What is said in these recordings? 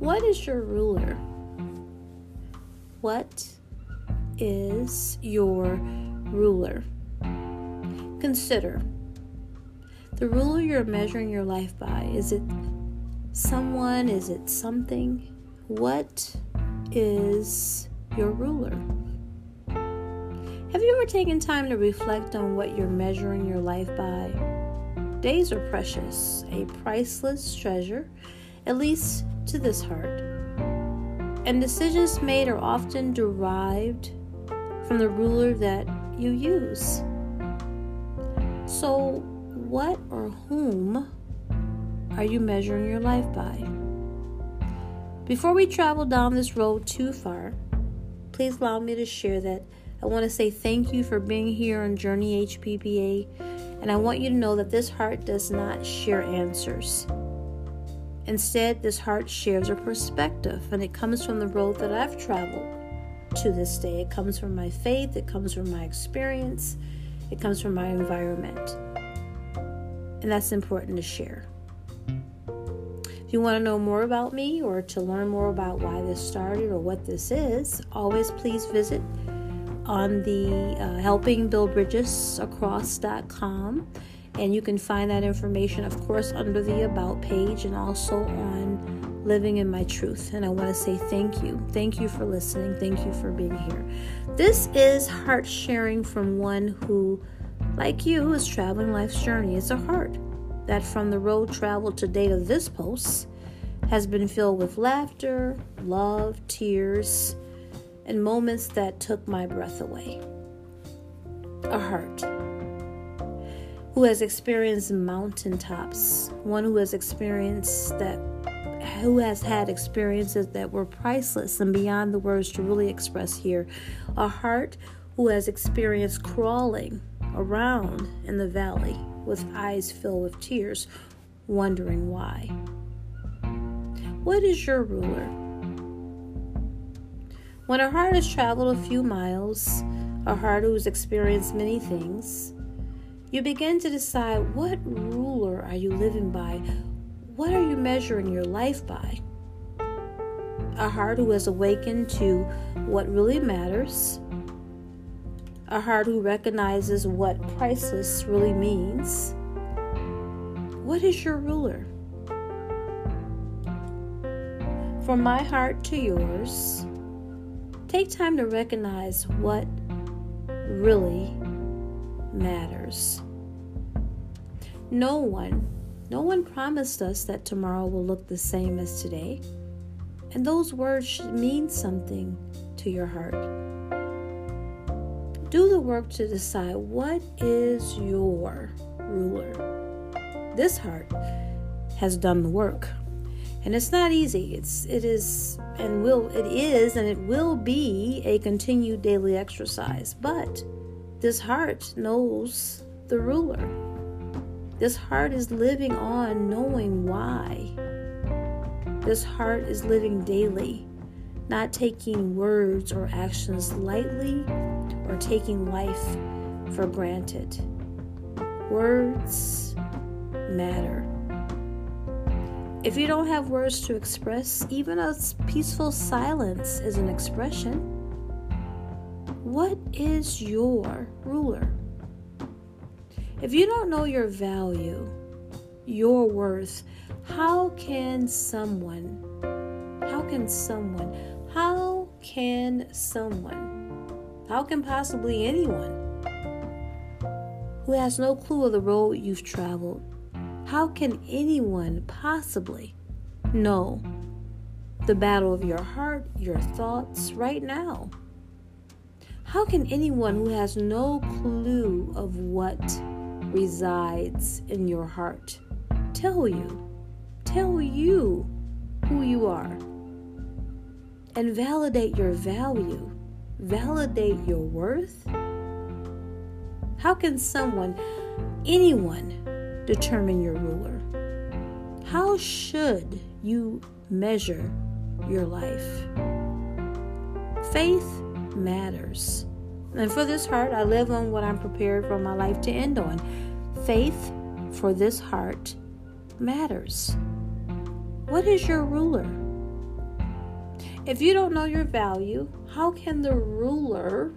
What is your ruler? What is your ruler? Consider the ruler you're measuring your life by. Is it someone? Is it something? What is your ruler? Have you ever taken time to reflect on what you're measuring your life by? Days are precious, a priceless treasure, at least to this heart. And decisions made are often derived from the ruler that you use. So, what or whom are you measuring your life by? Before we travel down this road too far, please allow me to share that I want to say thank you for being here on Journey HBBA, and I want you to know that this heart does not share answers. Instead, this heart shares a perspective, and it comes from the road that I've traveled to this day. It comes from my faith, it comes from my experience, it comes from my environment. And that's important to share. If you want to know more about me or to learn more about why this started or what this is, always please visit on the uh, Helping Build Bridges Across.com. And you can find that information, of course, under the About page and also on Living in My Truth. And I want to say thank you. Thank you for listening. Thank you for being here. This is heart sharing from one who, like you, is traveling life's journey. It's a heart that from the road traveled to date of this post has been filled with laughter, love, tears, and moments that took my breath away. A heart who has experienced mountaintops, one who has experienced that who has had experiences that were priceless and beyond the words to really express here. A heart who has experienced crawling around in the valley with eyes filled with tears, wondering why. What is your ruler? When a heart has traveled a few miles, a heart who has experienced many things, you begin to decide what ruler are you living by? What are you measuring your life by? A heart who has awakened to what really matters. A heart who recognizes what priceless really means. What is your ruler? From my heart to yours, Take time to recognize what really matters. No one, no one promised us that tomorrow will look the same as today. And those words should mean something to your heart. Do the work to decide what is your ruler. This heart has done the work and it's not easy it's it is and will it is and it will be a continued daily exercise but this heart knows the ruler. This heart is living on knowing why. This heart is living daily not taking words or actions lightly or taking life for granted. Words matter. If you don't have words to express, even a peaceful silence is an expression. What is your ruler? If you don't know your value, your worth, how can someone, how can someone, how can someone, how can possibly anyone who has no clue of the road you've traveled how can anyone possibly know the battle of your heart, your thoughts right now? How can anyone who has no clue of what resides in your heart tell you, tell you who you are, and validate your value, validate your worth? How can someone, anyone, determine your ruler? How should you measure your life? Faith matters. And for this heart, I live on what I'm prepared for my life to end on. Faith for this heart matters. What is your ruler? If you don't know your value, how can the ruler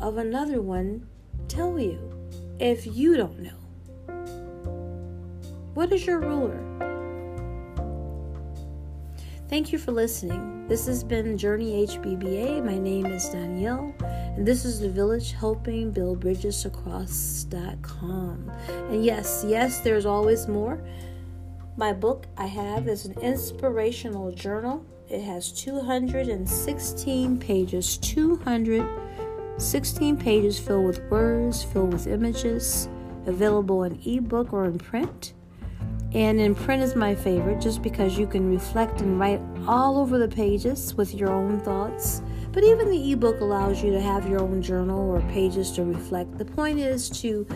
of another one tell you if you don't know? What is your ruler? Thank you for listening. This has been Journey HBBA. My name is Donyale, and this is the Village Helping Build Bridges Across.com. And yes, yes, there's always more. My book I have is an inspirational journal. It has 216 pages, 216 pages filled with words, filled with images, available in ebook or in print. And in print is my favorite just because you can reflect and write all over the pages with your own thoughts. But even the ebook allows you to have your own journal or pages to reflect. The point is to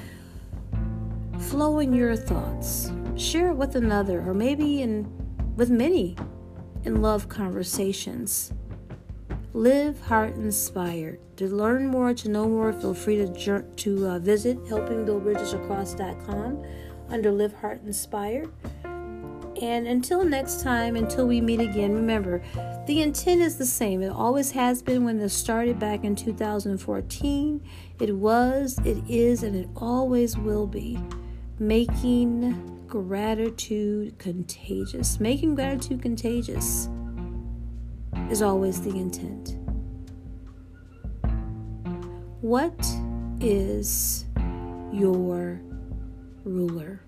flow in your thoughts, share it with another, or maybe in with many in love conversations. Live heart inspired. To learn more, to know more, feel free to, to uh, visit helpingbuildbridgesacross.com under Live Heart Inspired. And until next time, until we meet again, remember the intent is the same. It always has been when this started back in 2014. It was, it is, and it always will be. Making gratitude contagious. Making gratitude contagious is always the intent. What is your ruler.